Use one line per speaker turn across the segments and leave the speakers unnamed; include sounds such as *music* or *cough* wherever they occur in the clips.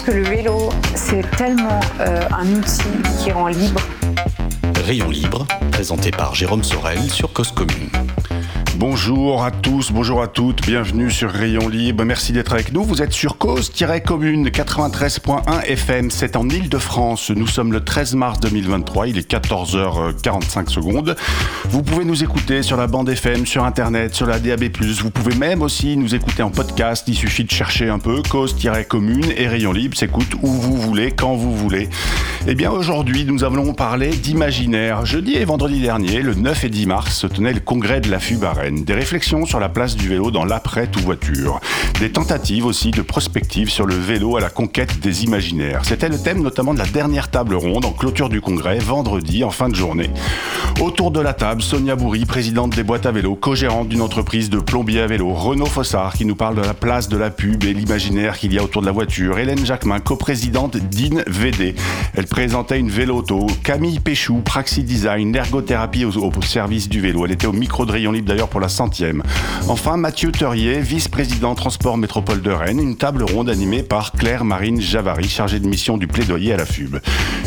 Pense que le vélo, c'est tellement euh, un outil qui rend libre.
Rayon libre, présenté par Jérôme Sorel sur Cause Commune.
Bonjour à tous, bonjour à toutes, bienvenue sur Rayon Libre, merci d'être avec nous. Vous êtes sur Cause-Commune 93.1 FM, c'est en Ile-de-France. Nous sommes le 13 mars 2023, il est 14h45 secondes. Vous pouvez nous écouter sur la bande FM, sur Internet, sur la DAB+. Vous pouvez même aussi nous écouter en podcast, il suffit de chercher un peu Cause-Commune et Rayon Libre s'écoute où vous voulez, quand vous voulez. Eh bien aujourd'hui, nous allons parler d'imaginaire. Jeudi et vendredi dernier, le 9 et 10 mars, se tenait le congrès de la FUB Des réflexions sur la place du vélo dans l'après tout voiture. Des tentatives aussi de prospective sur le vélo à la conquête des imaginaires. C'était le thème notamment de la dernière table ronde en clôture du congrès, vendredi, en fin de journée. Autour de la table, Sonia Bourri, présidente des boîtes à vélo, co-gérante d'une entreprise de plombier à vélo, Renaud Fossard, qui nous parle de la place de la pub et l'imaginaire qu'il y a autour de la voiture, Hélène Jacquemin, coprésidente d'IN VD. Elle présentait une vélo-auto, Camille Péchou, Praxi Design, l'ergothérapie au, au service du vélo. Elle était au micro de Rayon Libre d'ailleurs pour la centième. Enfin, Mathieu Teurier, vice-président transport métropole de Rennes, une table ronde animée par Claire Marine Javary, chargée de mission du plaidoyer à la FUB.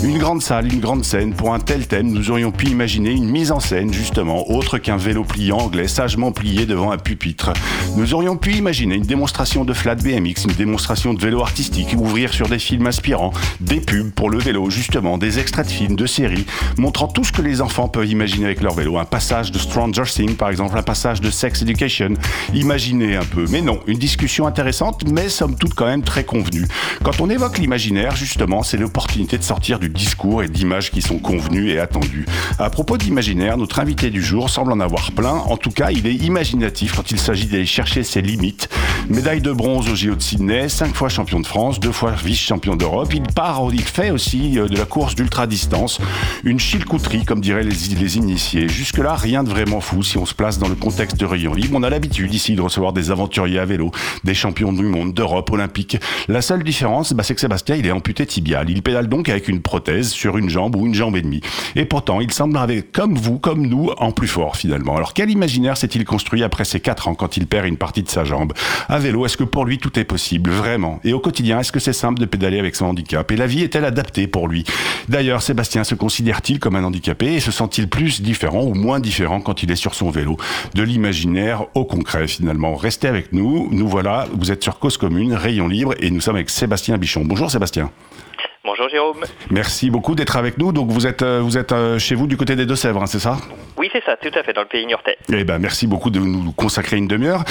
Une grande salle, une grande scène. Pour un tel thème, nous aurions pu imaginer une mise en scène, justement, autre qu'un vélo pliant anglais sagement plié devant un pupitre. Nous aurions pu imaginer une démonstration de flat BMX, une démonstration de vélo artistique, ouvrir sur des films inspirants, des pubs pour le vélo, justement, des extraits de films, de séries, montrant tout ce que les enfants peuvent imaginer avec leur vélo. Un passage de Stranger Things, par exemple, un passage de Sex Education. Imaginez un peu. Mais non, une discussion intéressante, mais somme toute quand même très convenue. Quand on évoque l'imaginaire, justement, c'est l'opportunité de sortir du discours et d'images qui sont convenues et attendues. À propos d'imaginaire, notre invité du jour semble en avoir plein. En tout cas, il est imaginatif quand il s'agit d'aller chercher ses limites. Médaille de bronze au JO de Sydney, cinq fois champion de France, deux fois vice-champion d'Europe. Il part, il fait aussi euh, de la course d'ultra-distance, une chilcouterie, comme diraient les, les initiés. Jusque-là, rien de vraiment fou si on se place dans le contexte de Rayon Libre. On a l'habitude ici de recevoir des aventuriers à vélo, des champions du monde, d'Europe, olympique. La seule différence, bah, c'est que Sébastien, il est amputé tibial. Il pédale donc avec une prothèse sur une jambe ou une jambe et demie. Et pourtant, il semble avec, comme vous, comme nous, en plus fort finalement. Alors quel imaginaire s'est-il construit après ces 4 ans quand il perd une partie de sa jambe? À vélo, est-ce que pour lui tout est possible? Vraiment Et au quotidien, est-ce que c'est simple de pédaler avec son handicap? Et la vie est-elle adaptée pour lui? D'ailleurs, Sébastien se considère-t-il comme un handicapé et se sent-il plus différent ou moins différent quand il est sur son vélo? De l'imaginaire au concret finalement. Restez avec nous. Nous voilà, vous êtes sur Cause Commune, Rayon Libre et nous sommes avec Sébastien Bichon. Bonjour Sébastien.
Bonjour Jérôme.
Merci beaucoup d'être avec nous. Donc vous êtes, euh, vous êtes euh, chez vous du côté des Deux-Sèvres, hein, c'est ça?
Oui, c'est ça, tout à fait, dans le pays niortais.
Eh ben, merci beaucoup de nous consacrer une demi-heure.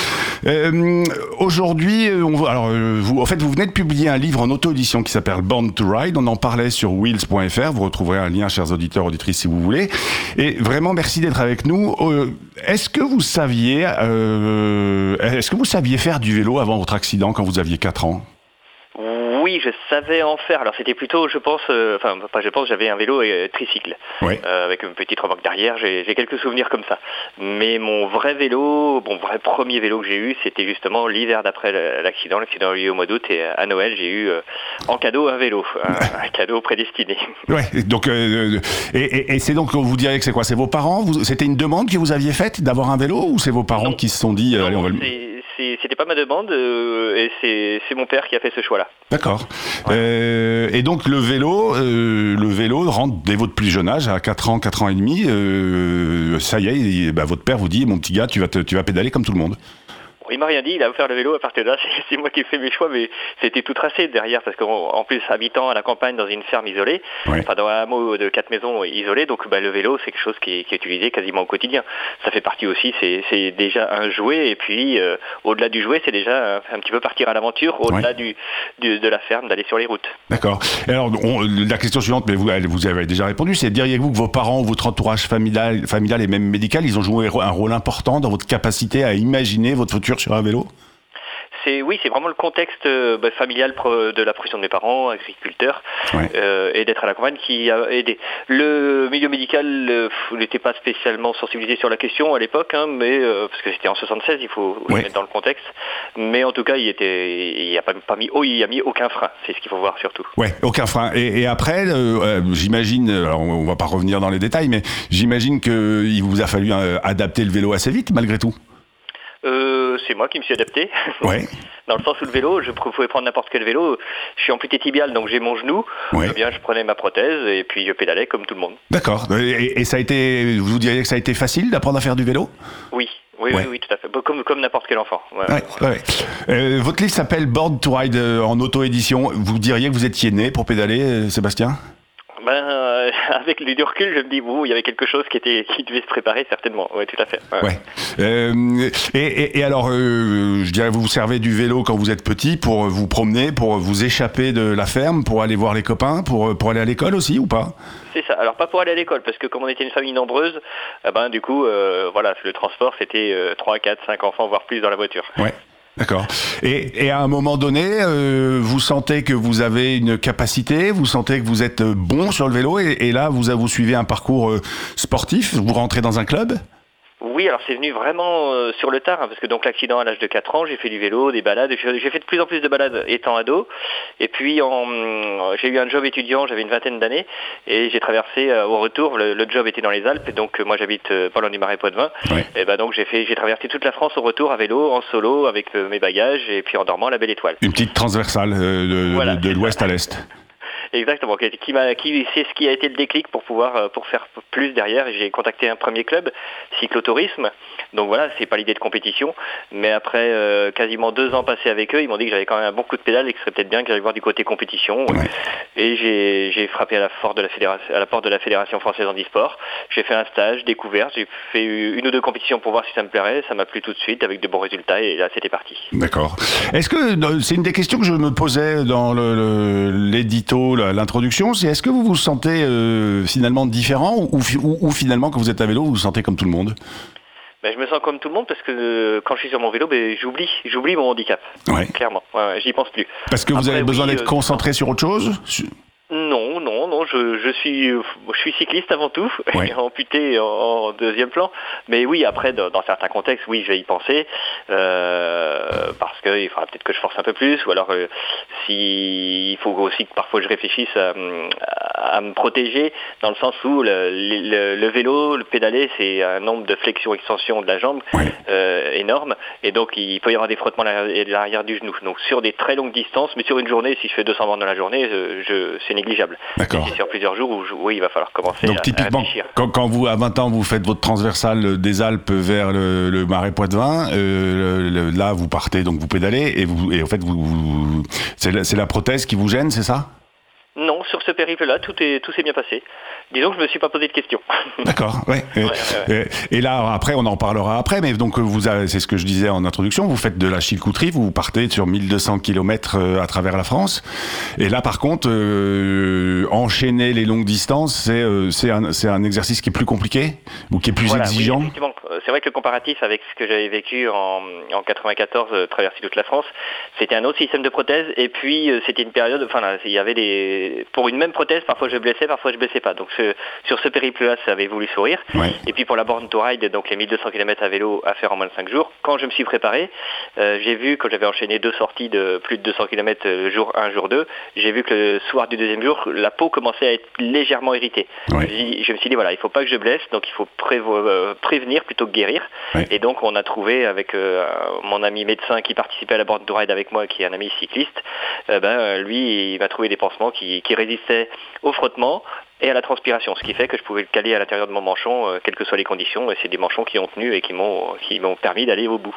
Euh, Aujourd'hui, euh, alors, vous, en fait, vous venez de publier un livre en auto-édition qui s'appelle Born to Ride. On en parlait sur wheels.fr. Vous retrouverez un lien, chers auditeurs, auditrices, si vous voulez. Et vraiment, merci d'être avec nous. Euh, est-ce que vous saviez, euh, est-ce que vous saviez faire du vélo avant votre accident quand vous aviez 4 ans?
Oui, je savais en faire. Alors c'était plutôt, je pense, euh, enfin pas je pense, j'avais un vélo euh, tricycle
Ouais.
euh, avec une petite remorque derrière. J'ai quelques souvenirs comme ça. Mais mon vrai vélo, mon vrai premier vélo que j'ai eu, c'était justement l'hiver d'après l'accident. L'accident a eu lieu au mois d'août et à Noël, j'ai eu en cadeau un vélo, un, un cadeau prédestiné. *laughs*
Ouais. Donc, euh, et, et- et c'est donc, vous diriez que c'est quoi? C'est vos parents? C'était une demande que vous aviez faite d'avoir un vélo ou c'est vos parents
Non.
qui se sont dit, allez, on va le...
C'était pas ma demande euh, et c'est mon père qui a fait ce choix-là.
D'accord. Euh, et donc le vélo, euh, le vélo rentre dès votre plus jeune âge, à 4 ans, 4 ans et demi, ça y est, bah, votre père vous dit, mon petit gars, tu vas, te- tu vas pédaler comme tout le monde.
Il m'a rien dit, il a offert le vélo à partir de là, *laughs* c'est- moi qui ai fait mes choix, mais c'était tout tracé derrière, parce qu'en en plus, habitant à la campagne dans une ferme isolée, enfin dans un hameau de quatre maisons isolées, donc bah, le vélo, c'est quelque chose qui est, qui est utilisé quasiment au quotidien. Ça fait partie aussi, c'est déjà un jouet, et puis euh, au-delà du jouet, c'est déjà un, un petit peu partir à l'aventure, au-delà du, du- de la ferme, d'aller sur les routes.
D'accord. Alors, on- la question suivante, mais vous, avez déjà répondu, c'est diriez-vous que vos parents, votre entourage familial, familial et même médical, ils ont joué un rôle important dans votre capacité à imaginer votre futur sur un vélo
c'est oui, c'est vraiment le contexte euh, bah, familial de la profession de mes parents, agriculteurs,
Ouais.
euh, et d'être à la campagne qui a aidé. Le milieu médical euh, n'était pas spécialement sensibilisé sur la question à l'époque, hein, mais euh, parce que c'était en 76, il faut le
Ouais.
mettre dans le contexte. Mais en tout cas, il était, il a pas, pas mis, oh, il a mis aucun frein. C'est ce qu'il faut voir surtout.
Ouais, aucun frein. Et, et après, j'imagine, on va pas revenir dans les détails, mais j'imagine qu'il vous a fallu adapter le vélo assez vite, malgré tout.
Euh, c'est moi qui me suis adapté. *laughs*
Ouais.
Dans le sens où le vélo, je pouvais prendre n'importe quel vélo. Je suis amputé tibial, donc j'ai mon genou.
Ouais.
Eh bien, je prenais ma prothèse et puis je pédalais comme tout le monde.
D'accord. Et, et ça a été, vous diriez que ça a été facile d'apprendre à faire du vélo?
Oui, oui,
Ouais.
oui, oui, tout à fait. Comme, comme n'importe quel enfant. Ouais.
Ouais, ouais. Euh, votre livre s'appelle Born to Ride euh, en auto-édition. Vous diriez que vous étiez né pour pédaler, euh, Sébastien?
Ben, euh, *laughs* avec du recul, je me dis, bon, il y avait quelque chose qui, était, qui devait se préparer, certainement. Oui, tout à fait. Ouais.
Ouais. Euh, et, et- et alors, euh, je dirais, vous vous servez du vélo quand vous êtes petit pour vous promener, pour vous échapper de la ferme, pour aller voir les copains, pour, pour aller à l'école aussi ou pas?
C'est ça. Alors, pas pour aller à l'école, parce que comme on était une famille nombreuse, eh ben, du coup, euh, voilà, le transport, c'était euh, 3, 4, 5 enfants, voire plus dans la voiture.
Ouais. D'accord. Et, et à un moment donné, euh, vous sentez que vous avez une capacité, vous sentez que vous êtes bon sur le vélo, et, et là, vous, vous suivez un parcours euh, sportif, vous rentrez dans un club?
Oui, alors c'est venu vraiment euh, sur le tard, hein, parce que donc l'accident à l'âge de 4 ans, j'ai fait du vélo, des balades, j'ai fait de plus en plus de balades étant ado, et puis euh, j'ai eu un job étudiant, j'avais une vingtaine d'années, et j'ai traversé euh, au retour, le, le job était dans les Alpes, et donc euh, moi j'habite pas loin du Marais Poitevin, et ben donc j'ai fait, j'ai traversé toute la France au retour à vélo, en solo, avec mes bagages, et puis en dormant à la Belle Étoile.
Une petite transversale de, l'ouest à l'est.
Exactement, qui, qui m'a, qui, c'est ce qui a été le déclic pour pouvoir, euh, pour faire plus derrière. J'ai contacté un premier club, cyclotourisme. Donc voilà, c'est pas l'idée de compétition, mais après euh, quasiment deux ans passés avec eux, ils m'ont dit que j'avais quand même un bon coup de pédale et que ce serait peut-être bien que j'aille voir du côté compétition.
Ouais.
Et j'ai, j'ai frappé à la, porte de la fédération, à la porte de la fédération française en e-sport. J'ai fait un stage, découverte, j'ai fait une ou deux compétitions pour voir si ça me plairait. Ça m'a plu tout de suite avec de bons résultats et là c'était parti.
D'accord. Est-ce que dans- c'est une des questions que je me posais dans le- le- l'édito, l'introduction, c'est est-ce que vous vous sentez euh, finalement différent ou, ou fi- ou- ou finalement quand vous êtes à vélo vous vous sentez comme tout le monde?
Ben, je me sens comme tout le monde parce que euh, quand je suis sur mon vélo, ben, j'oublie, j'oublie mon handicap.
Ouais.
Clairement, Ouais, j'y pense plus.
Parce que vous
Après,
avez besoin
oui,
d'être
euh,
concentré sur autre chose
Non, non, non, je, je suis je suis cycliste avant tout, *laughs* amputé en, en deuxième plan. Mais oui, après, dans, dans certains contextes, oui, je vais y penser, euh, parce qu'il faudra peut-être que je force un peu plus, ou alors euh, si, il faut aussi que parfois je réfléchisse à, à me protéger, dans le sens où le, le- le vélo, le pédaler, c'est un nombre de flexion-extension de la jambe euh, énorme, et donc il peut y avoir des frottements à l'arrière- du genou. Donc sur des très longues distances, mais sur une journée, si je fais 200 bornes dans la journée, euh, je, c'est négligeable.
D'accord.
C'est sur plusieurs jours où oui, il va falloir commencer
Donc
à, à
typiquement,
réfléchir.
quand, quand vous à 20 ans vous faites votre transversale euh, des Alpes vers le, le Marais Poitevin, euh, le- le- là vous partez donc vous pédalez et vous et en fait vous, vous- c'est la, la prothèse qui vous gêne, c'est ça?
Non, sur ce périple-là, tout est tout s'est bien passé. Disons que je me suis pas posé de questions. *laughs*
D'accord, ouais. Euh,
Ouais, ouais,
euh, Et là, après, on en parlera après, mais donc euh, vous avez, c'est ce que je disais en introduction, vous faites de la chilcouterie, vous partez sur 1200 km à travers la France. Et là, par contre, euh, enchaîner les longues distances, c'est euh, c'est un, exercice qui est plus compliqué ou qui est plus
Voilà,
exigeant.
Euh, C'est vrai que le comparatif avec ce que j'avais vécu en, en 94, euh, traverser toute la France, c'était un autre système de prothèse. Et puis euh, c'était une période, enfin il y avait des, pour une même prothèse, parfois je blessais, parfois je blessais pas. Donc ce- sur ce périple-là, ça avait voulu sourire.
Ouais.
Et puis pour la borne to ride, donc les 1200 km à vélo à faire en moins de 5 jours, quand je me suis préparé, euh, j'ai vu, quand j'avais enchaîné deux sorties de plus de 200 km euh, jour 1, jour 2, j'ai vu que le soir du deuxième jour, la peau commençait à être légèrement irritée.
Ouais.
Je, me suis dit, voilà, il faut pas que je blesse, donc il faut prévo- euh, prévenir plutôt que guérir.
Ouais.
Et donc on a trouvé avec euh, mon ami médecin qui participait à la borne to ride avec moi, qui est un ami cycliste, ben, lui, il m'a trouvé des pansements qui, qui résistaient au frottement et à la transpiration, ce qui fait que je pouvais le caler à l'intérieur de mon manchon, euh, quelles que soient les conditions, et c'est des manchons qui ont tenu et qui m'ont permis d'aller au bout.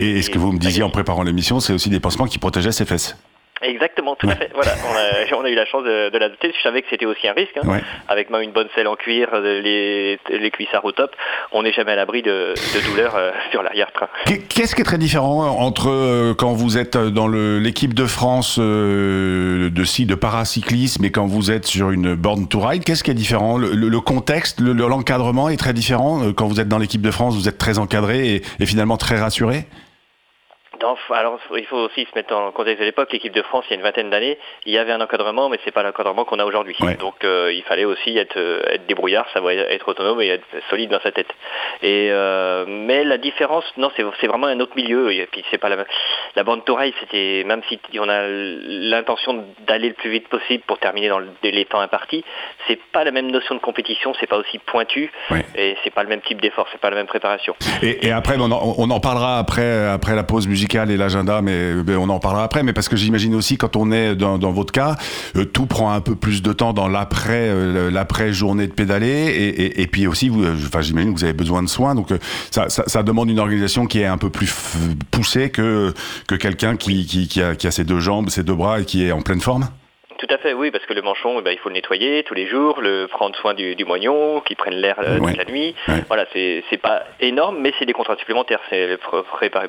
Et- et ce que vous me disiez en préparant l'émission, c'est aussi des pansements qui protégeaient ses fesses.
Exactement, tout à fait. Voilà, on a, *laughs* on a eu la chance de, de l'adopter. Je savais que c'était aussi un risque. hein.
Ouais.
Avec même une bonne selle en cuir, euh, les, les cuissards au top, on n'est jamais à l'abri de, de douleurs euh, *laughs* sur l'arrière-train.
Qu'est- Qu'est-ce qui est très différent entre euh, quand vous êtes dans le- l'équipe de France euh, de sci- de paracyclisme et quand vous êtes sur une borne to ride Qu'est-ce qui est différent? Le, le- le contexte, le- le- l'encadrement est très différent. Euh, Quand vous êtes dans l'équipe de France, vous êtes très encadré et, et finalement très rassuré?
Alors, il faut aussi se mettre en contexte de l'époque. L'équipe de France, il y a une vingtaine d'années, il y avait un encadrement, mais c'est pas l'encadrement qu'on a aujourd'hui. Donc, euh, il fallait aussi être, être débrouillard, savoir être autonome et être solide dans sa tête. Et mais la différence, non, c'est vraiment un autre milieu. Et puis, c'est pas la, la bande toreille, c'était même si on a l'intention d'aller le plus vite possible pour terminer dans les temps impartis, c'est pas la même notion de compétition, c'est pas aussi pointu et c'est pas le même type d'effort, c'est pas la même préparation.
Et, après, on en, parlera après, après la pause musicale et l'agenda, mais, on en parlera après. Mais parce que j'imagine aussi quand on est dans, votre cas, euh, tout prend un peu plus de temps dans l'après, euh, l'après journée de pédaler, et, puis aussi, vous, enfin, j'imagine que vous avez besoin de soins, donc euh, ça, demande une organisation qui est un peu plus poussée que que quelqu'un qui, a, qui a ses deux jambes, ses deux bras et qui est en pleine forme.
Tout à fait, oui, parce que le manchon, eh ben, il faut le nettoyer tous les jours, le prendre soin du, du moignon, qu'il prenne l'air euh, toute la nuit. Voilà, c'est pas énorme, mais c'est des contrats supplémentaires. C'est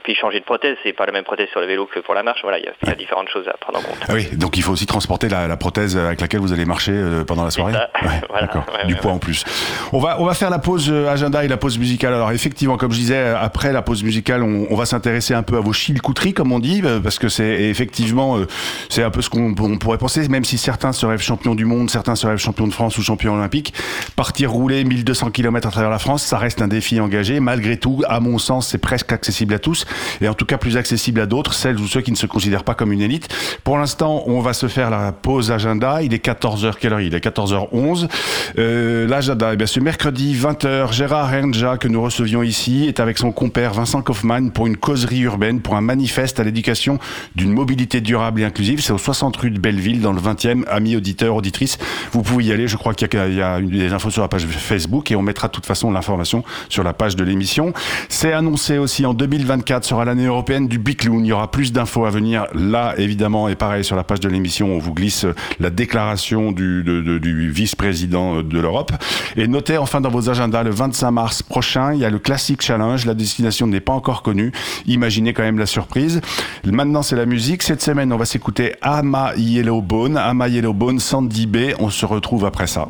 puis changer de prothèse, c'est pas la même prothèse sur le vélo que pour la marche. Voilà, il y, a différentes choses à prendre en compte.
Ah oui, donc il faut aussi transporter la, prothèse avec laquelle vous allez marcher euh, pendant la soirée. *laughs* D'accord, du poids en plus. On va on va faire la pause euh, agenda et la pause musicale. Alors effectivement, comme je disais, après la pause musicale, on, on va s'intéresser un peu à vos chilcouteries, comme on dit, parce que c'est effectivement c'est un peu ce qu'on pourrait penser, même si certains se rêvent champions du monde, certains se rêvent champions de France ou champions olympiques, partir rouler 1200 km à travers la France, ça reste un défi engagé. Malgré tout, à mon sens, c'est presque accessible à tous, et en tout cas plus accessible à d'autres, celles ou ceux qui ne se considèrent pas comme une élite. Pour l'instant, on va se faire la pause agenda. Il est 14h, quelle heure il est? 14h11. Euh, L'agenda, eh ce mercredi 20h, Gérard Renja, que nous recevions ici, est avec son compère Vincent Kaufmann pour une causerie urbaine, pour un manifeste à l'éducation d'une mobilité durable et inclusive. C'est au 60 rue de Belleville, dans le 20e amis auditeurs, auditrices, vous pouvez y aller. Je crois qu'il y, a des infos sur la page Facebook et on mettra de toute façon l'information sur la page de l'émission. C'est annoncé aussi en 2024 sera l'année européenne du Bicloun. Il y aura plus d'infos à venir là, évidemment, et pareil sur la page de l'émission, on vous glisse la déclaration du, vice-président de l'Europe. Et notez enfin dans vos agendas le 25 mars prochain, il y a le Classic Challenge. La destination n'est pas encore connue. Imaginez quand même la surprise. Maintenant, c'est la musique. Cette semaine, on va s'écouter Ama Yellow Bone. Ama Yellowbone, Sandy B. On se retrouve après ça.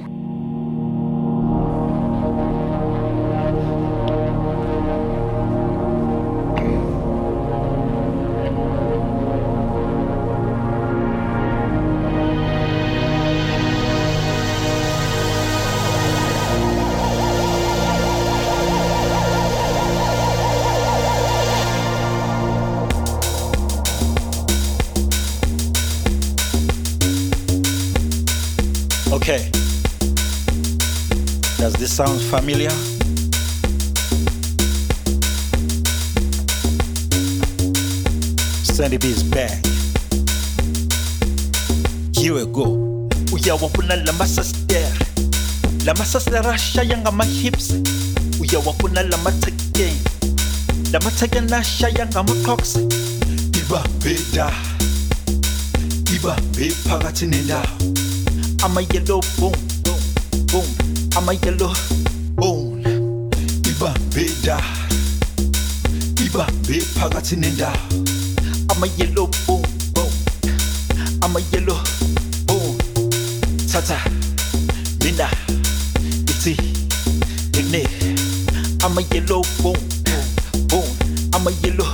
Sounds familiar? Sandy B is back. Here we go. Uyawapuna la masaster. La masaster shaya ngama hips. Uyawapuna la matake. La matake na shaya ngama cocks. Iba beda. Iba be phakathi nendawo. Ama yellow boom boom boom. I'm a yellow. Bone ibambeda ibambe phakathi nendawo I'm a yellow. Bone bone I'm a yellow. Bone tata. Mina. Ithi igne I'm a yellow. Bone bone I'm a yellow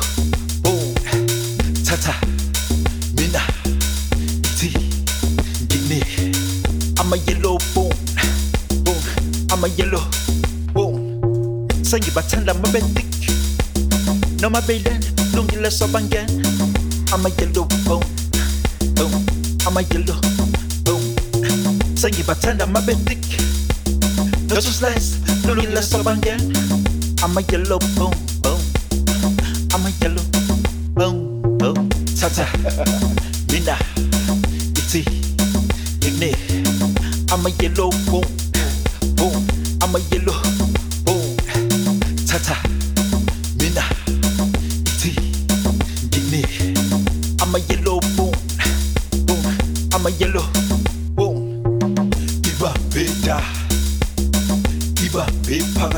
Ama beyler Lungile I'm a yellow boom Boom Ama yellow Boom Sen gibi atan ama bendik Nasıl slice Lungile saban gel Ama yellow boom boom I'm a yellow boom boom Tata. Mina I'm a yellow boom boom I'm a yellow *laughs*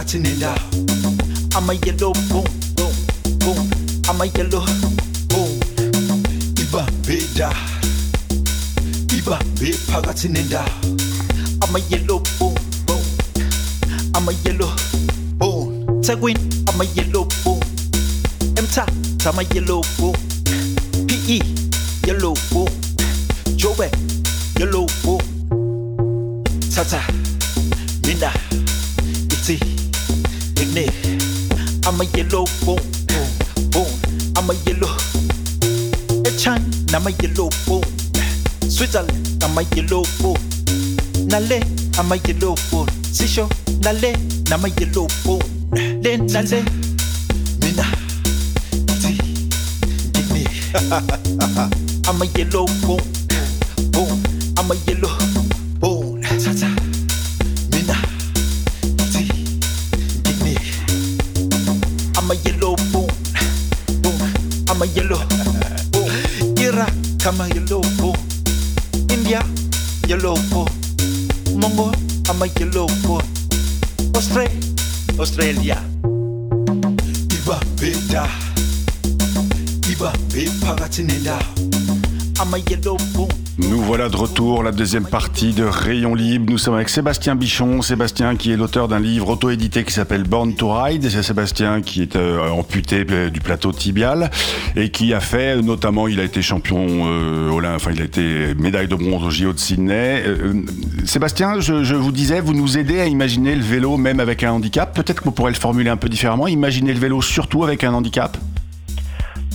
be phakathi nendawo I'm a yellow boom boom boom I'm a yellow boom iba beda iba be phakathi nendawo I'm a yellow boom I'm a yellow bone. Tegwin, I'm a yellow bone. Emta, I'm a yellow bone. I'm a yellow bone, bone, bone. I'm a yellow. Echan, I'm a yellow bone. Switzerland, I'm a yellow bone. Nale, I'm a yellow bone. Sisho, Nale, I'm a yellow bone. Le, Nale, Mina, Igne. *laughs* I'm a yellow bone, bone. I'm a yellow Australia. Ibabeda, Ibabe Paratineda. I'm a yellow
boom. De retour, la deuxième partie de Rayon Libre. Nous sommes avec Sébastien Bichon. Sébastien qui est l'auteur d'un livre auto-édité qui s'appelle Born to Ride. C'est Sébastien qui est euh, amputé euh, du plateau tibial et qui a fait, euh, notamment, il a été champion, euh, enfin, il a été médaille de bronze au JO de Sydney. Sébastien, je, je vous disais, vous nous aidez à imaginer le vélo même avec un handicap. Peut-être que vous pourrez le formuler un peu différemment. Imaginez le vélo surtout avec un handicap.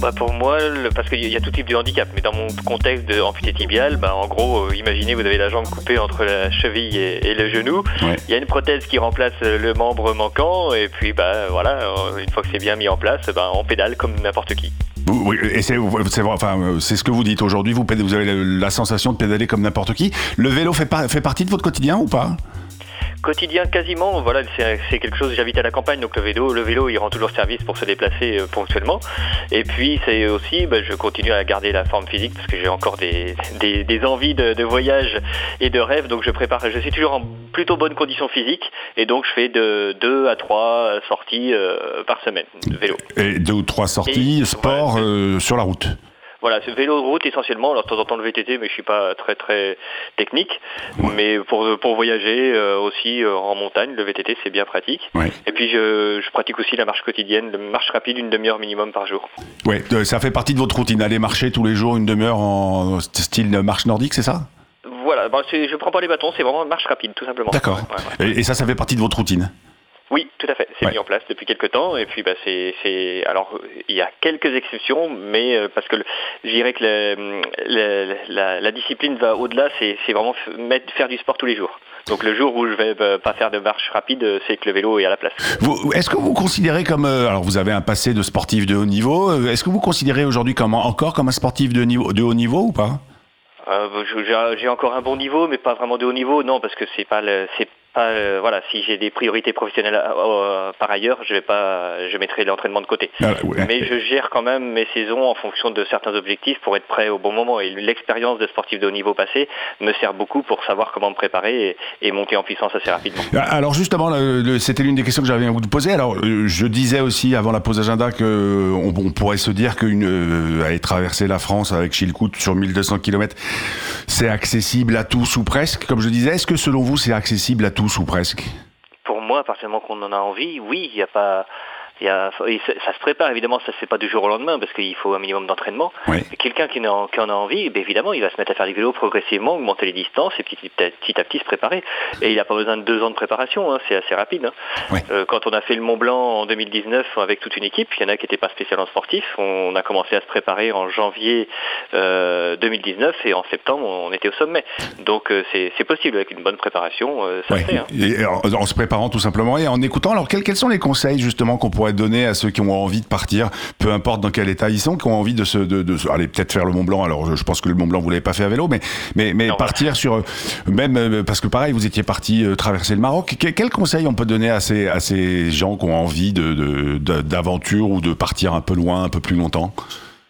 Bah pour moi, le- parce qu'il y a tout type de handicap, mais dans mon contexte de amputé tibial, bah en gros, euh, imaginez vous avez la jambe coupée entre la cheville et, et le genou.
Ouais.
Il y a une prothèse qui remplace le membre manquant, et puis bah voilà, euh, une fois que c'est bien mis en place, bah, on pédale comme n'importe qui.
Oui, et c'est enfin, euh, c'est ce que vous dites aujourd'hui. Vous, vous avez la, la sensation de pédaler comme n'importe qui. Le vélo fait, par- fait partie de votre quotidien ou pas?
Quotidien quasiment, voilà, c'est quelque chose. J'habite à la campagne, donc le vélo, le vélo, il rend toujours service pour se déplacer euh, ponctuellement. Et puis c'est aussi, bah, je continue à garder la forme physique parce que j'ai encore des, des, des envies de, de voyage et de rêve. Donc je prépare, je suis toujours en plutôt bonne condition physique et donc je fais de deux à trois sorties euh, par semaine de vélo.
Et deux ou trois sorties,
Et-
sport euh, sur la route.
Voilà, c'est vélo de route essentiellement. Alors de temps en temps le VTT, mais je suis pas très très technique. Mais pour pour voyager euh, aussi euh, en montagne, le VTT c'est bien pratique.
Ouais.
Et puis je, je pratique aussi la marche quotidienne, la marche rapide une demi-heure minimum par jour.
Ouais, euh, ça fait partie de votre routine. Aller marcher tous les jours une demi-heure en style marche nordique, c'est ça?
Voilà, c'est- je prends pas les bâtons, c'est vraiment marche rapide tout simplement.
D'accord.
Ouais.
Et ça, ça fait partie de votre routine?
Oui, tout à fait. C'est
Ouais.
mis en place depuis quelques temps et puis bah c'est alors il y a quelques exceptions, mais euh, parce que je dirais que le- le- la, la discipline va au-delà, c'est vraiment mettre, faire du sport tous les jours. Donc le jour où je vais bah, pas faire de marche rapide, euh, c'est que le vélo est à la place.
Est-ce que vous considérez comme... euh, alors, vous avez un passé de sportif de haut niveau. euh, Est-ce que vous considérez aujourd'hui comme, encore comme un sportif de, niveau, de haut niveau ou pas?
Euh, J'ai encore un bon niveau, mais pas vraiment de haut niveau, non, parce que c'est pas c'est pas, le- voilà, si j'ai des priorités professionnelles euh, euh, par ailleurs, je vais pas, je mettrai l'entraînement de côté.
Ouais.
Mais je gère quand même mes saisons en fonction de certains objectifs pour être prêt au bon moment. Et l'expérience de sportif de haut niveau passé me sert beaucoup pour savoir comment me préparer et, et monter en puissance assez rapidement.
Alors justement, c'était l'une des questions que j'avais à vous poser. Alors euh, je disais aussi avant la pause agenda que euh, on, on pourrait se dire qu'une euh, aller traverser la France avec Chilcoot sur 1200 km, c'est accessible à tous ou presque. Comme je disais, est-ce que selon vous c'est accessible à tous ou presque?
Pour moi, à qu'on en a envie, oui, il n'y a pas. Il y a- et ça, se prépare, évidemment, ça se fait pas du jour au lendemain parce qu'il faut un minimum d'entraînement.
Oui.
Quelqu'un qui, en- qui en a envie, ben évidemment, il va se mettre à faire du vélo progressivement, augmenter les distances et petit, à petit se préparer. Et il n'a pas besoin de deux ans de préparation, hein, c'est assez rapide. hein. Euh, quand on a fait le Mont Blanc en 2019 avec toute une équipe, il y en a qui n'étaient pas spécialement sportifs. On a commencé à se préparer en janvier euh, 2019 et en septembre, on était au sommet. Donc euh, c'est possible avec une bonne préparation, euh, ça se fait. hein.
Et en, en se préparant tout simplement et en écoutant. Alors quels, quels sont les conseils justement qu'on pourrait donner à ceux qui ont envie de partir, peu importe dans quel état ils sont, qui ont envie de se, de, de se- allez peut-être faire le Mont Blanc. Alors je, je pense que le Mont Blanc vous l'avez pas fait à vélo, mais mais, mais
Non,
partir sur euh, même euh, parce que pareil vous étiez parti euh, traverser le Maroc. Que- quels conseils on peut donner à ces à ces gens qui ont envie de d'aventure ou de partir un peu loin, un peu plus longtemps?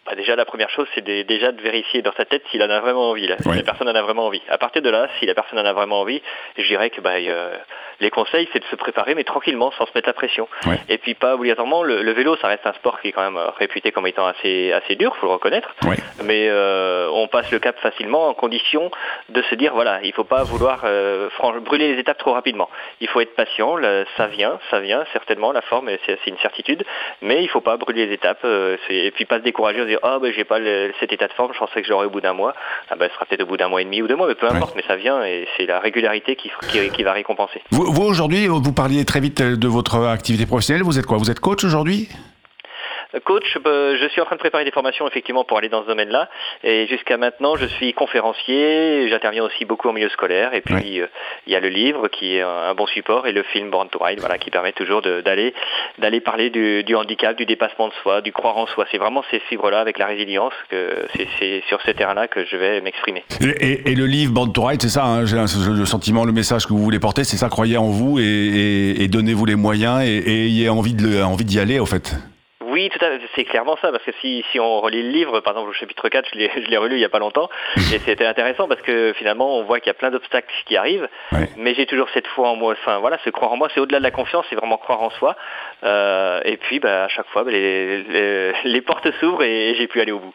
Bah, déjà, la première chose, c'est de- déjà de vérifier dans sa tête s'il en a vraiment envie. Là. Si la personne en a vraiment envie. À partir de là, si la personne en a vraiment envie, je dirais que bah, euh, les conseils, c'est de se préparer, mais tranquillement, sans se mettre la pression.
Ouais.
Et puis pas obligatoirement, le, le vélo, ça reste un sport qui est quand même euh, réputé comme étant assez, assez dur, faut le reconnaître.
Ouais.
Mais euh, on passe le cap facilement en condition de se dire, voilà, il faut pas vouloir euh, brûler les étapes trop rapidement. Il faut être patient, le- ça vient, ça vient, certainement, la forme, c'est une certitude, mais il faut pas brûler les étapes, euh, et puis pas se décourager, se dire, ah ben j'ai pas le- cet état de forme, je pensais que je l'aurais au bout d'un mois, ah ben ce sera peut-être au bout d'un mois et demi ou deux mois, mais peu importe, mais ça vient, et c'est la régularité qui, qui, qui va récompenser.
Vous, vous, aujourd'hui, vous parliez très vite de votre activité professionnelle. Vous êtes quoi? Vous êtes coach aujourd'hui?
Coach, euh, je suis en train de préparer des formations effectivement pour aller dans ce domaine-là. Et jusqu'à maintenant, je suis conférencier. J'interviens aussi beaucoup en milieu scolaire. Et puis, euh, il y a le livre qui est un, bon support et le film Born to Ride, voilà, qui permet toujours d'aller d'aller parler du, du handicap, du dépassement de soi, du croire en soi. C'est vraiment ces fibres-là avec la résilience que c'est- sur ce terrain-là que je vais m'exprimer.
et, et- et le livre Band to Ride, c'est ça, hein, j'ai le sentiment, le message que vous voulez porter, c'est ça, croyez en vous et, et- donnez-vous les moyens et, ayez envie d'y aller, au fait.
Oui, tout à fait, c'est clairement ça, parce que si, si on relit le livre, par exemple au chapitre 4, je l'ai relu il n'y a pas longtemps, *laughs* et c'était intéressant parce que finalement on voit qu'il y a plein d'obstacles qui arrivent, mais j'ai toujours cette foi en moi, enfin voilà, ce croire en moi, c'est au-delà de la confiance, c'est vraiment croire en soi, Euh, et puis bah, à chaque fois, bah, les, les- les portes s'ouvrent et, j'ai pu aller au bout.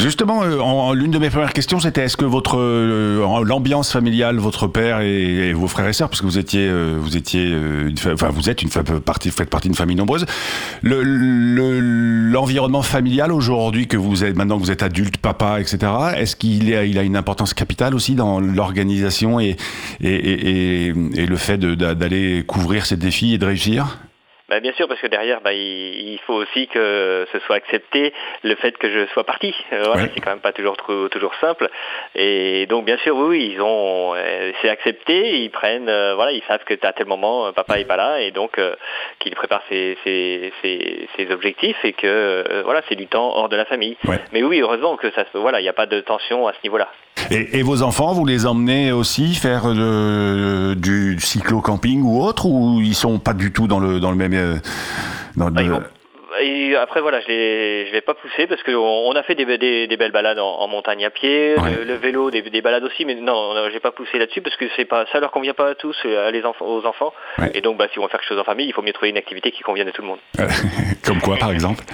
Justement, euh, l'une de mes premières questions, c'était est-ce que votre euh, l'ambiance familiale, votre père et, vos frères et sœurs, parce que vous étiez, euh, vous étiez, une enfin vous êtes une partie, faites partie d'une famille nombreuse, le- le- l'environnement familial aujourd'hui que vous êtes maintenant que vous êtes adulte, papa, etc. Est-ce qu'il a, il a une importance capitale aussi dans l'organisation et et, et, et- le fait d'aller couvrir ces défis et de réussir?
Bah, bien sûr, parce que derrière, bah, il, il faut aussi que ce soit accepté le fait que je sois parti. Euh, voilà,
Ouais.
C'est quand même pas toujours toujours simple. Et donc, bien sûr, oui, ils ont, euh, c'est accepté. Ils prennent, euh, voilà, ils savent que à tel moment, euh, papa est pas là, et donc euh, qu'il prépare ses, ses, ses, ses objectifs et que voilà, c'est du temps hors de la famille.
Ouais.
Mais oui, heureusement que ça, se- voilà, il n'y a pas de tension à ce niveau-là.
Et, et vos enfants, vous les emmenez aussi faire de- du cyclo-camping ou autre, ou ils sont pas du tout dans le dans le même euh, dans le-
Ah, Et après voilà, je les, je vais pas pousser parce que on on a fait des, des, des belles balades en, en montagne à pied,
Ouais.
le, le vélo, des, des balades aussi, mais non, j'ai pas poussé là-dessus parce que c'est pas, ça leur convient pas à tous, euh, à les enfants, aux enfants.
Ouais.
Et donc bah si on veut faire quelque chose en famille, il faut mieux trouver une activité qui convienne à tout le monde. *laughs*
Comme quoi, par *laughs* exemple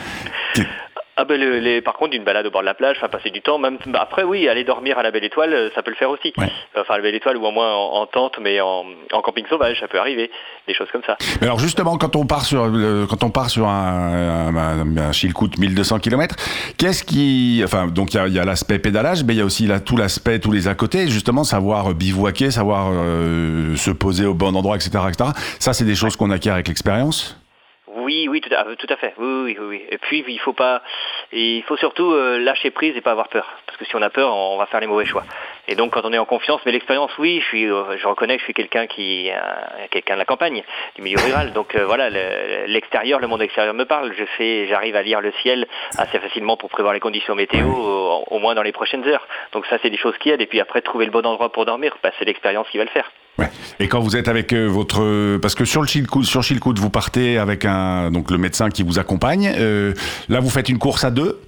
Ah ben le- les, par contre une balade au bord de la plage, enfin passer du temps, même bah, après oui, aller dormir à la Belle Étoile, euh, ça peut le faire aussi.
Ouais.
Enfin à la Belle Étoile ou au moins en, en tente, mais en, en camping sauvage, ça peut arriver, des choses comme ça.
Mais Alors justement, quand on part sur euh, quand on part sur un, un, un, un Chilkoot 1200 km, qu'est-ce qui, enfin donc il y a, a l'aspect pédalage, mais il y a aussi là, tout l'aspect, tous les à côté, justement savoir bivouaquer, savoir euh, se poser au bon endroit, etc., etc. Ça, c'est des choses qu'on acquiert avec l'expérience?
Oui, oui, tout à, tout à fait. Oui, oui, oui. Et puis il faut pas, il faut surtout euh, lâcher prise et pas avoir peur, parce que si on a peur, on va faire les mauvais choix. Et donc quand on est en confiance, mais l'expérience, oui, je suis, euh, je reconnais que je suis quelqu'un qui, euh, quelqu'un de la campagne, du milieu rural. Donc euh, voilà, le- l'extérieur, le monde extérieur me parle. Je sais, j'arrive à lire le ciel assez facilement pour prévoir les conditions météo, au, au moins dans les prochaines heures. Donc ça, c'est des choses qui aident. Et puis après, trouver le bon endroit pour dormir, bah, c'est l'expérience qui va le faire.
Ouais. Et quand vous êtes avec euh, votre, parce que sur le Chilkoot, sur Chilkoot, vous partez avec un, donc le médecin qui vous accompagne. Euh, là, vous faites une course à deux.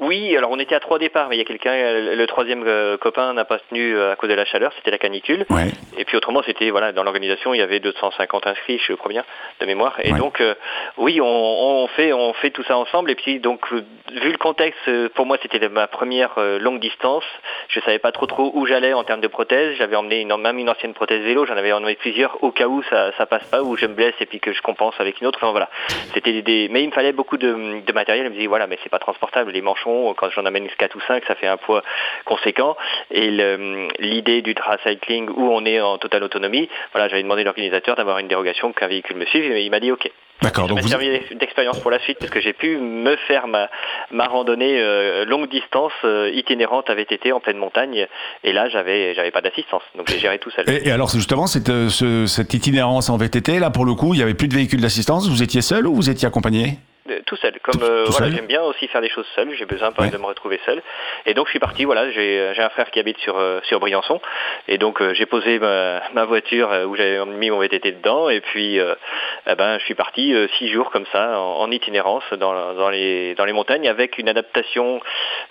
Oui, alors on était à trois départs, mais il y a quelqu'un, le troisième euh, copain n'a pas tenu euh, à cause de la chaleur, c'était la canicule.
Ouais.
Et puis autrement, c'était voilà, dans l'organisation, il y avait 250 inscrits, je crois bien, de mémoire. Et
Ouais.
donc, euh, oui, on, on fait, on fait tout ça ensemble. Et puis donc, vu le contexte, pour moi, c'était ma première longue distance. Je savais pas trop trop où j'allais en termes de prothèses. J'avais emmené une, même une ancienne prothèse vélo. J'en avais emmené plusieurs au cas où ça, ça passe pas, où je me blesse et puis que je compense avec une autre. Enfin voilà, c'était des, mais il me fallait beaucoup de, de matériel. Je me disais voilà, mais c'est pas transportable. Les quand j'en amène 4 ou 5, ça fait un poids conséquent. Et l'idée du tracycling où on est en totale autonomie, voilà, j'avais demandé à l'organisateur d'avoir une dérogation qu'un véhicule me suive et il m'a dit ok.
D'accord. Donc vous,
servi d'expérience pour la suite parce que j'ai pu me faire ma, ma randonnée euh, longue distance euh, itinérante à VTT en pleine montagne et là j'avais j'avais pas d'assistance donc j'ai géré tout seul.
et, et alors justement, cette, euh, ce- cette itinérance en VTT, là pour le coup, il y avait plus de véhicule d'assistance. Vous étiez seul ou vous étiez accompagné?
Tout seul. Comme euh, voilà, j'aime bien aussi faire des choses seul. J'ai besoin
Ouais.
de me retrouver seul. Et donc je suis parti. Voilà, j'ai j'ai un frère qui habite sur euh, sur Briançon. Et donc euh, j'ai posé ma, ma voiture euh, où j'avais mis mon VTT dedans. Et puis euh, eh ben je suis parti euh, six jours comme ça en, en itinérance dans, dans les dans les montagnes avec une adaptation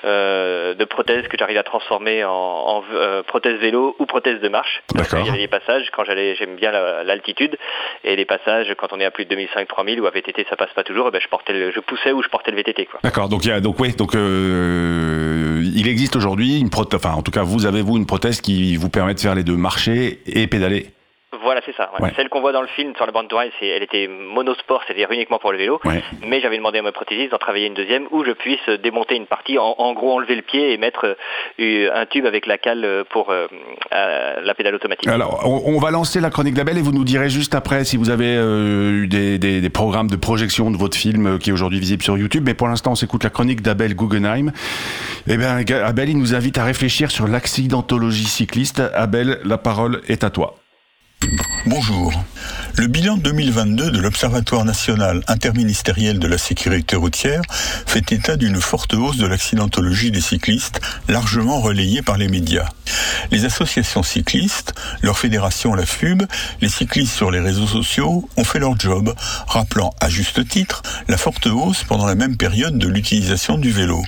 euh, de prothèse que j'arrive à transformer en, en euh, prothèse vélo ou prothèse de marche. Parce qu'il y avait des passages quand j'allais j'aime bien la- l'altitude et les passages quand on est à plus de 2005-3000 ou à VTT ça passe pas toujours. eh ben, je je poussais ou je portais le VTT.
D'accord, donc il y a donc oui, donc euh, il existe aujourd'hui une prothèse, enfin en tout cas vous avez vous une prothèse qui vous permet de faire les deux, marcher et pédaler.
Voilà, c'est ça. ouais.
Ouais.
Celle qu'on voit dans le film sur la bande c'est, elle était monosport, c'est-à-dire uniquement pour le vélo.
Ouais.
Mais j'avais demandé à ma prothésiste d'en travailler une deuxième où je puisse démonter une partie, en, en gros enlever le pied et mettre euh, un tube avec la cale pour euh, la pédale automatique.
Alors on, on va lancer la chronique d'Abel et vous nous direz juste après si vous avez euh, eu des, des- des programmes de projection de votre film qui est aujourd'hui visible sur YouTube. Mais pour l'instant on s'écoute la chronique d'Abel Guggenheim. Eh bien Abel il nous invite à réfléchir sur l'accidentologie cycliste. Abel, la parole est à toi.
Bonjour. Le bilan 2022 de l'Observatoire national interministériel de la sécurité routière fait état d'une forte hausse de l'accidentologie des cyclistes, largement relayée par les médias. Les associations cyclistes, leur fédération la FUB, les cyclistes sur les réseaux sociaux ont fait leur job, rappelant à juste titre la forte hausse pendant la même période de l'utilisation du vélo.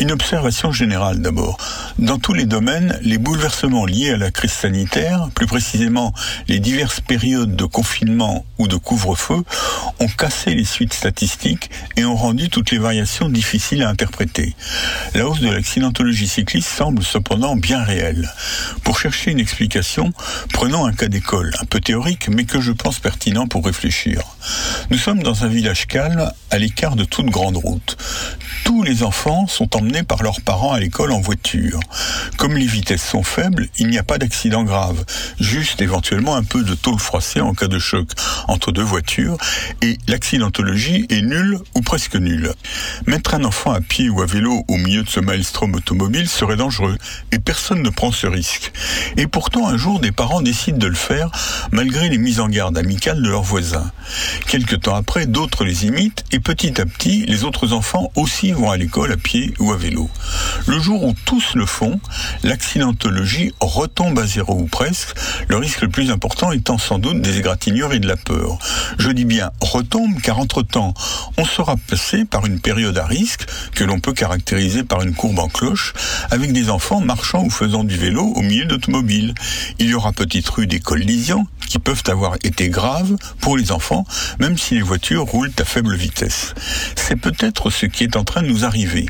Une observation générale d'abord. Dans tous les domaines, les bouleversements liés à la crise sanitaire, plus précisément les diverses périodes de confinement ou de couvre-feu, ont cassé les suites statistiques et ont rendu toutes les variations difficiles à interpréter. La hausse de l'accidentologie cycliste semble cependant bien réelle. Pour chercher une explication, prenons un cas d'école, un peu théorique, mais que je pense pertinent pour réfléchir. Nous sommes dans un village calme, à l'écart de toute grande route. Tous les enfants sont emmenés par leurs parents à l'école en voiture. Comme les vitesses sont faibles, il n'y a pas d'accident grave, juste éventuellement un peu de tôle froissée en cas de choc entre deux voitures, et l'accidentologie est nulle ou presque nulle. Mettre un enfant à pied ou à vélo au milieu de ce maelstrom automobile serait dangereux, et personne ne prend ce risque. Et pourtant, un jour, des parents décident de le faire, malgré les mises en garde amicales de leurs voisins. Quelque temps après, d'autres les imitent, et petit à petit, les autres enfants aussi vont à l'école à pied ou à vélo. Le jour où tous le font, l'accidentologie retombe à zéro ou presque, le risque le plus important étant sans doute des égratignures et de la peur. Je dis bien retombe car entre-temps, on sera passé par une période à risque que l'on peut caractériser par une courbe en cloche avec des enfants marchant ou faisant du vélo au milieu d'automobiles. Il y aura peut-être eu des collisions qui peuvent avoir été graves pour les enfants, même si les voitures roulent à faible vitesse. C'est peut-être ce qui est en train de nous arriver.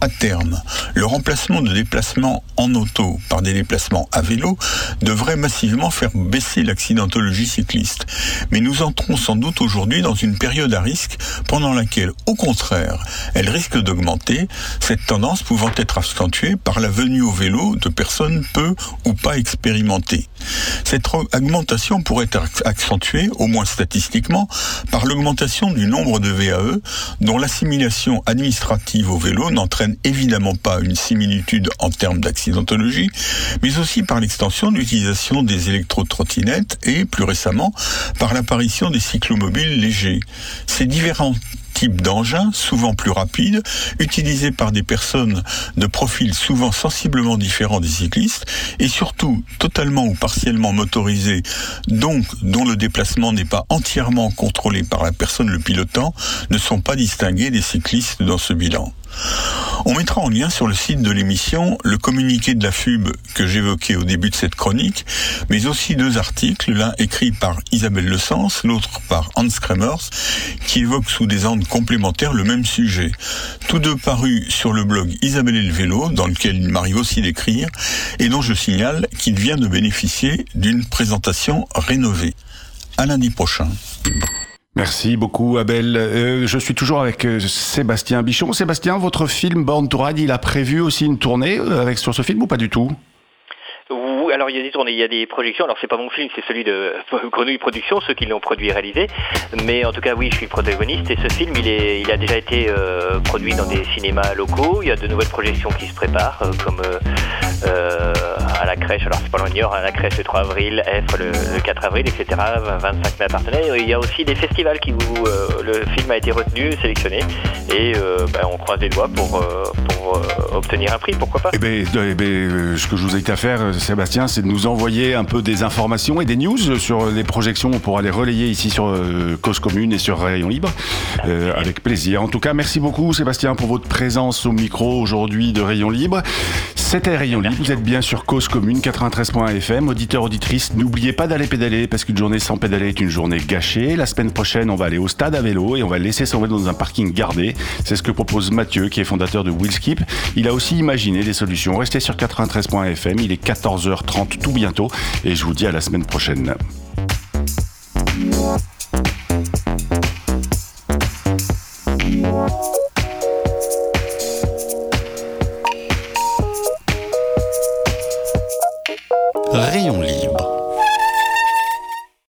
À terme, le remplacement de déplacements en auto par des déplacements à vélo devrait massivement faire baisser l'accidentologie cycliste. Mais nous entrons sans doute aujourd'hui dans une période à risque pendant laquelle, au contraire, elle risque d'augmenter, cette tendance pouvant être accentuée par la venue au vélo de personnes peu ou pas expérimentées. Cette augmentation pourrait être accentuée, au moins statistiquement, par l'augmentation du nombre de VAE dont l'assimilation administrative au vélo n'entraîne évidemment pas une similitude en termes d'accidentologie, mais aussi par l'extension de l'utilisation des électrotrottinettes et, plus récemment, par l'apparition des cyclomobiles légers. Ces différents types d'engins, souvent plus rapides, utilisés par des personnes de profils souvent sensiblement différents des cyclistes, et surtout totalement ou partiellement motorisés, donc dont le déplacement n'est pas entièrement contrôlé par la personne le pilotant, ne sont pas distingués des cyclistes dans ce bilan. On mettra en lien sur le site de l'émission le communiqué de la FUB que j'évoquais au début de cette chronique, mais aussi deux articles, l'un écrit par Isabelle Le Sens, l'autre par Hans Kremers, qui évoquent sous des angles complémentaires le même sujet. Tous deux parus sur le blog Isabelle et le vélo, dans lequel il m'arrive aussi d'écrire, et dont je signale qu'il vient de bénéficier d'une présentation rénovée. À lundi prochain.
Merci beaucoup Abel. Euh, je suis toujours avec euh, Sébastien Bichon. Sébastien, votre film Born to il a prévu aussi une tournée euh, avec sur ce film ou pas du tout?
Alors il y a des tournées, il y a des projections. Alors c'est pas mon film, c'est celui de *laughs* Grenouille Productions, ceux qui l'ont produit et réalisé. Mais en tout cas, oui, je suis protagoniste et ce film, il, a déjà été euh, produit dans des cinémas locaux. Il y a de nouvelles projections qui se préparent, euh, comme euh, à la crèche, alors c'est pas loin à la crèche le 3 avril, F le, 4 avril, etc. 25 mai partenaires. Il y a aussi des festivals qui où le film a été retenu, sélectionné, et ben, on croise les doigts pour, obtenir un prix, pourquoi pas.
Eh ben, eh ben, ce que je vous invite à faire, Sébastien, c'est de nous envoyer un peu des informations et des news sur les projections. On pourra les relayer ici sur euh, Cause Commune et sur Rayon Libre. Euh, avec plaisir. En tout cas, merci beaucoup Sébastien pour votre présence au micro aujourd'hui de Rayon Libre. C'était Rayon Libre. Vous êtes bien sur Cause Commune 93.fm. Auditeur, auditrice, n'oubliez pas d'aller pédaler parce qu'une journée sans pédaler est une journée gâchée. La semaine prochaine, on va aller au stade à vélo et on va laisser son vélo dans un parking gardé. C'est ce que propose Mathieu qui est fondateur de Willskip. Il a aussi imaginé des solutions. Restez sur 93.fm. Il est 14h30 tout bientôt et je vous dis à la semaine prochaine.